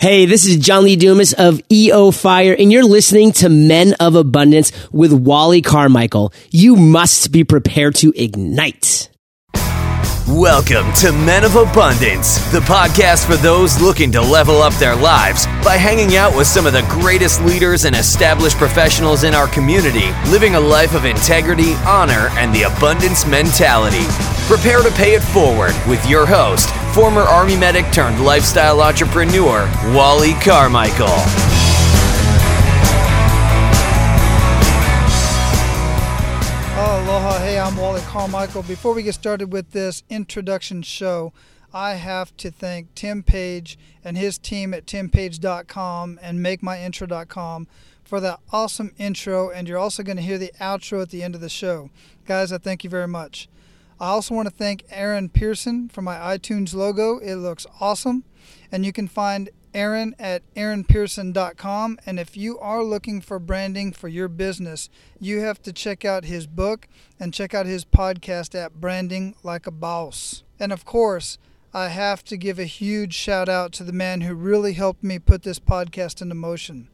Hey, this is John Lee Dumas of EO Fire, and you're listening to Men of Abundance with Wally Carmichael. You must be prepared to ignite. Welcome to Men of Abundance, the podcast for those looking to level up their lives by hanging out with some of the greatest leaders and established professionals in our community, living a life of integrity, honor, and the abundance mentality. Prepare to pay it forward with your host, former Army medic turned lifestyle entrepreneur, Wally Carmichael. Aloha. Hey, I'm Wally Carmichael. Before we get started with this introduction show, I have to thank Tim Paige and his team at timpaige.com and makemyintro.com for that awesome intro. And you're also going to hear the outro at the end of the show. Guys, I thank you very much. I also want to thank Aaron Pearson for my iTunes logo. It looks awesome. And you can find Aaron at aaronpearson.com. And if you are looking for branding for your business, you have to check out his book and check out his podcast at Branding Like a Boss. And of course, I have to give a huge shout out to the man who really helped me put this podcast into motion.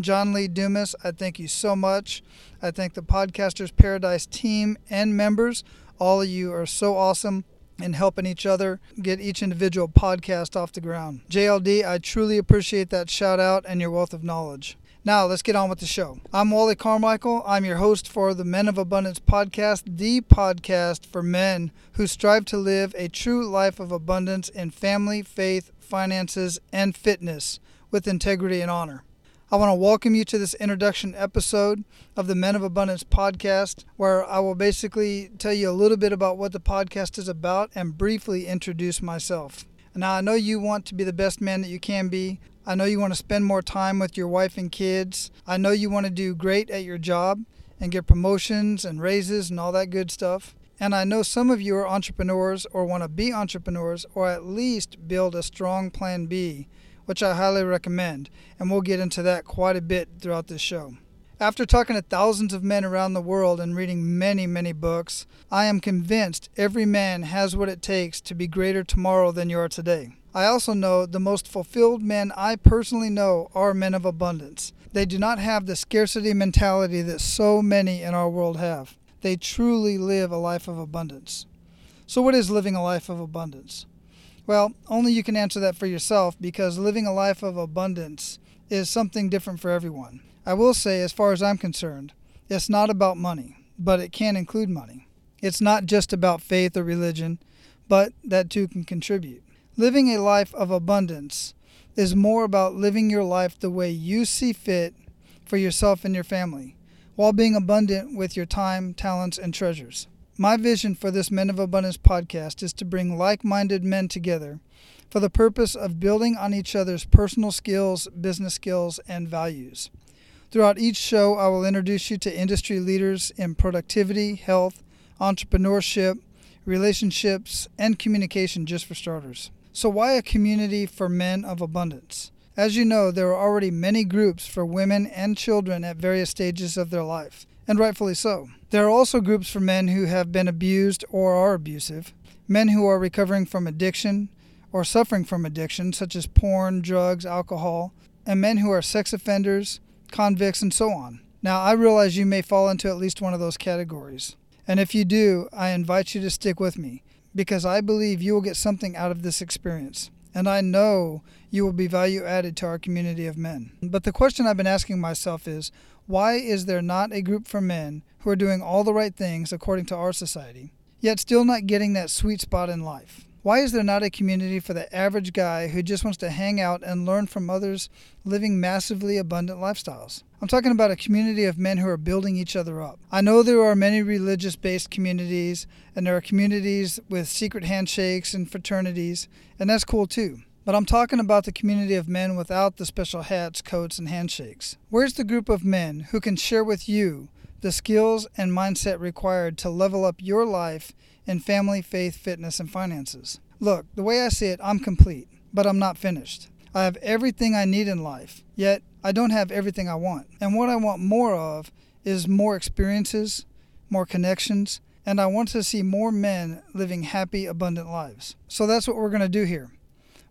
John Lee Dumas, I thank you so much. I thank the Podcasters Paradise team and members. All of you are so awesome in helping each other get each individual podcast off the ground. JLD, I truly appreciate that shout out and your wealth of knowledge. Now, let's get on with the show. I'm Wally Carmichael. I'm your host for the Men of Abundance podcast, the podcast for men who strive to live a true life of abundance in family, faith, finances, and fitness with integrity and honor. I want to welcome you to this introduction episode of the Men of Abundance podcast, where I will basically tell you a little bit about what the podcast is about and briefly introduce myself. Now, I know you want to be the best man that you can be. I know you want to spend more time with your wife and kids. I know you want to do great at your job and get promotions and raises and all that good stuff. And I know some of you are entrepreneurs or want to be entrepreneurs or at least build a strong plan B which I highly recommend, and we'll get into that quite a bit throughout this show. After talking to thousands of men around the world and reading many, many books, I am convinced every man has what it takes to be greater tomorrow than you are today. I also know the most fulfilled men I personally know are men of abundance. They do not have the scarcity mentality that so many in our world have. They truly live a life of abundance. So, what is living a life of abundance? Well, only you can answer that for yourself because living a life of abundance is something different for everyone. I will say, as far as I'm concerned, it's not about money, but it can include money. It's not just about faith or religion, but that too can contribute. Living a life of abundance is more about living your life the way you see fit for yourself and your family, while being abundant with your time, talents, and treasures. My vision for this Men of Abundance podcast is to bring like minded men together for the purpose of building on each other's personal skills, business skills, and values. Throughout each show, I will introduce you to industry leaders in productivity, health, entrepreneurship, relationships, and communication, just for starters. So, why a community for men of abundance? As you know, there are already many groups for women and children at various stages of their life and rightfully so. There are also groups for men who have been abused or are abusive, men who are recovering from addiction or suffering from addiction, such as porn, drugs, alcohol, and men who are sex offenders, convicts, and so on. Now, I realize you may fall into at least one of those categories. And if you do, I invite you to stick with me because I believe you will get something out of this experience. And I know you will be value added to our community of men. But the question I've been asking myself is why is there not a group for men who are doing all the right things according to our society, yet still not getting that sweet spot in life? Why is there not a community for the average guy who just wants to hang out and learn from others living massively abundant lifestyles? I'm talking about a community of men who are building each other up. I know there are many religious based communities, and there are communities with secret handshakes and fraternities, and that's cool too. But I'm talking about the community of men without the special hats, coats, and handshakes. Where's the group of men who can share with you the skills and mindset required to level up your life in family, faith, fitness, and finances? Look, the way I see it, I'm complete, but I'm not finished. I have everything I need in life, yet I don't have everything I want. And what I want more of is more experiences, more connections, and I want to see more men living happy, abundant lives. So that's what we're going to do here.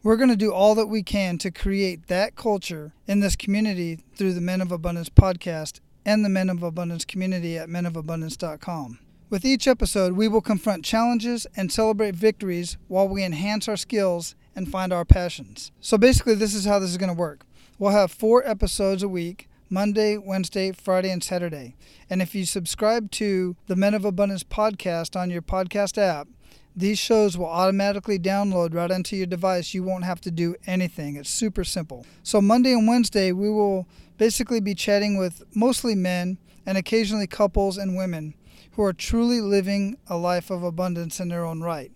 We're going to do all that we can to create that culture in this community through the Men of Abundance podcast and the Men of Abundance community at menofabundance.com. With each episode, we will confront challenges and celebrate victories while we enhance our skills and find our passions. So basically, this is how this is going to work. We'll have four episodes a week Monday, Wednesday, Friday, and Saturday. And if you subscribe to the Men of Abundance podcast on your podcast app, these shows will automatically download right onto your device. You won't have to do anything. It's super simple. So, Monday and Wednesday, we will basically be chatting with mostly men and occasionally couples and women who are truly living a life of abundance in their own right.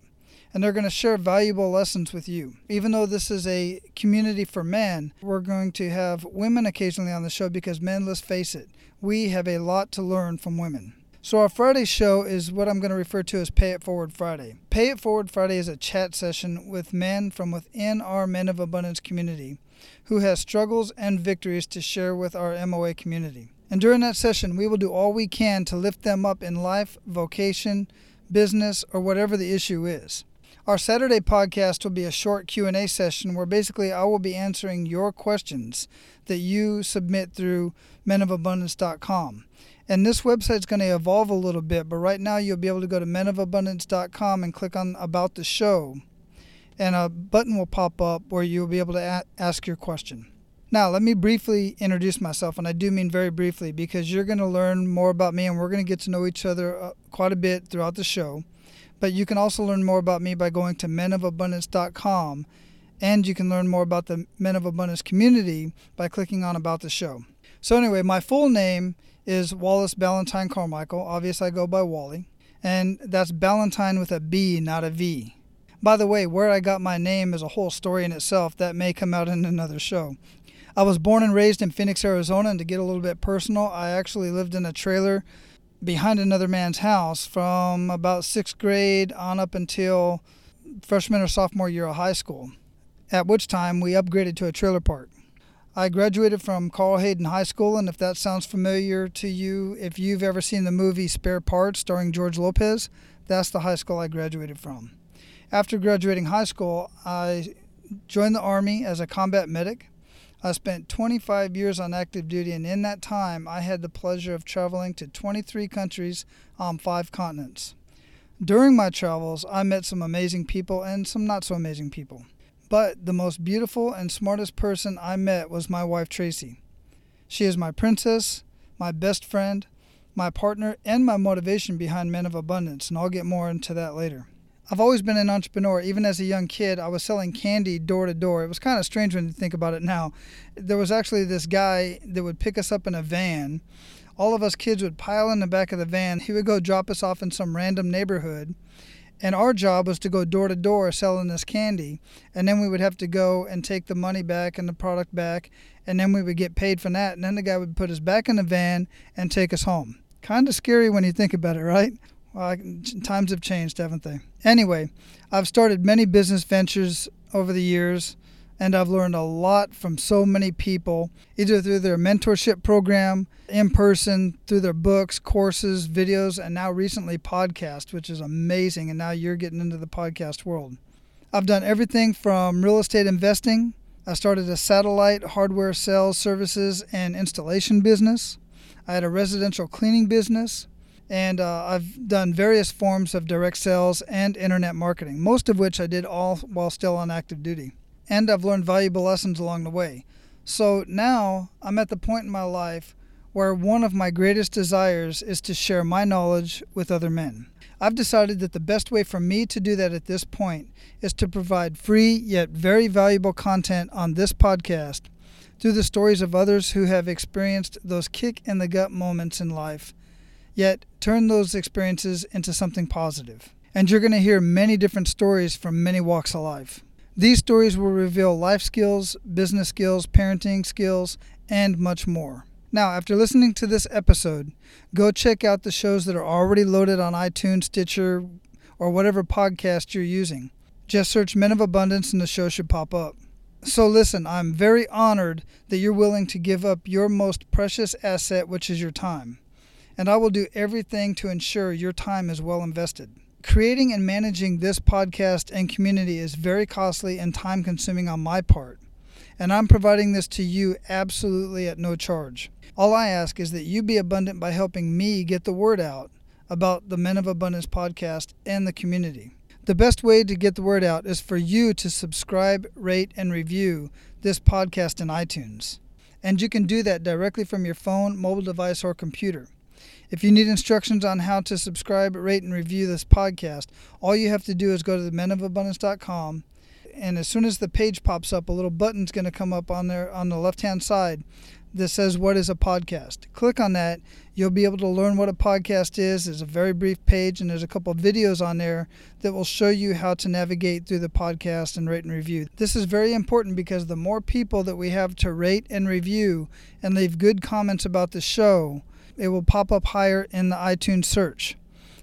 And they're going to share valuable lessons with you. Even though this is a community for men, we're going to have women occasionally on the show because men, let's face it, we have a lot to learn from women. So, our Friday show is what I'm going to refer to as Pay It Forward Friday. Pay It Forward Friday is a chat session with men from within our Men of Abundance community who has struggles and victories to share with our MOA community. And during that session, we will do all we can to lift them up in life, vocation, business, or whatever the issue is. Our Saturday podcast will be a short Q&A session where basically I will be answering your questions that you submit through menofabundance.com. And this website is going to evolve a little bit, but right now you'll be able to go to menofabundance.com and click on About the Show. And a button will pop up where you'll be able to a- ask your question. Now, let me briefly introduce myself, and I do mean very briefly because you're going to learn more about me and we're going to get to know each other uh, quite a bit throughout the show. But you can also learn more about me by going to menofabundance.com, and you can learn more about the Men of Abundance community by clicking on About the Show. So, anyway, my full name is Wallace Ballantyne Carmichael. Obviously, I go by Wally. And that's Ballantyne with a B, not a V. By the way, where I got my name is a whole story in itself that may come out in another show. I was born and raised in Phoenix, Arizona, and to get a little bit personal, I actually lived in a trailer behind another man's house from about sixth grade on up until freshman or sophomore year of high school, at which time we upgraded to a trailer park. I graduated from Carl Hayden High School, and if that sounds familiar to you, if you've ever seen the movie Spare Parts starring George Lopez, that's the high school I graduated from. After graduating high school, I joined the Army as a combat medic. I spent 25 years on active duty, and in that time, I had the pleasure of traveling to 23 countries on five continents. During my travels, I met some amazing people and some not so amazing people. But the most beautiful and smartest person I met was my wife, Tracy. She is my princess, my best friend, my partner, and my motivation behind Men of Abundance, and I'll get more into that later. I've always been an entrepreneur. Even as a young kid, I was selling candy door to door. It was kind of strange when you think about it now. There was actually this guy that would pick us up in a van. All of us kids would pile in the back of the van. He would go drop us off in some random neighborhood and our job was to go door to door selling this candy. And then we would have to go and take the money back and the product back. And then we would get paid for that. And then the guy would put us back in the van and take us home. Kind of scary when you think about it, right? Well, times have changed, haven't they? Anyway, I've started many business ventures over the years and I've learned a lot from so many people, either through their mentorship program, in person, through their books, courses, videos, and now recently podcast, which is amazing. And now you're getting into the podcast world. I've done everything from real estate investing. I started a satellite hardware sales, services, and installation business. I had a residential cleaning business. And uh, I've done various forms of direct sales and internet marketing, most of which I did all while still on active duty and I've learned valuable lessons along the way. So now I'm at the point in my life where one of my greatest desires is to share my knowledge with other men. I've decided that the best way for me to do that at this point is to provide free yet very valuable content on this podcast through the stories of others who have experienced those kick in the gut moments in life, yet turn those experiences into something positive. And you're going to hear many different stories from many walks of life. These stories will reveal life skills, business skills, parenting skills, and much more. Now, after listening to this episode, go check out the shows that are already loaded on iTunes, Stitcher, or whatever podcast you're using. Just search Men of Abundance and the show should pop up. So, listen, I'm very honored that you're willing to give up your most precious asset, which is your time. And I will do everything to ensure your time is well invested. Creating and managing this podcast and community is very costly and time consuming on my part, and I'm providing this to you absolutely at no charge. All I ask is that you be abundant by helping me get the word out about the Men of Abundance podcast and the community. The best way to get the word out is for you to subscribe, rate, and review this podcast in iTunes. And you can do that directly from your phone, mobile device, or computer. If you need instructions on how to subscribe, rate, and review this podcast, all you have to do is go to menofabundance.com. And as soon as the page pops up, a little button's going to come up on there on the left hand side that says what is a podcast. Click on that. You'll be able to learn what a podcast is. There's a very brief page and there's a couple of videos on there that will show you how to navigate through the podcast and rate and review. This is very important because the more people that we have to rate and review and leave good comments about the show, it will pop up higher in the iTunes search.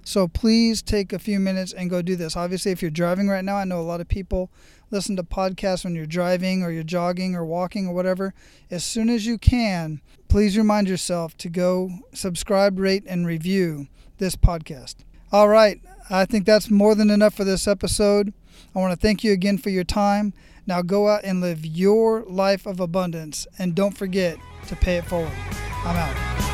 So please take a few minutes and go do this. Obviously, if you're driving right now, I know a lot of people listen to podcasts when you're driving or you're jogging or walking or whatever. As soon as you can, please remind yourself to go subscribe, rate, and review this podcast. All right, I think that's more than enough for this episode. I want to thank you again for your time. Now go out and live your life of abundance and don't forget to pay it forward. I'm out.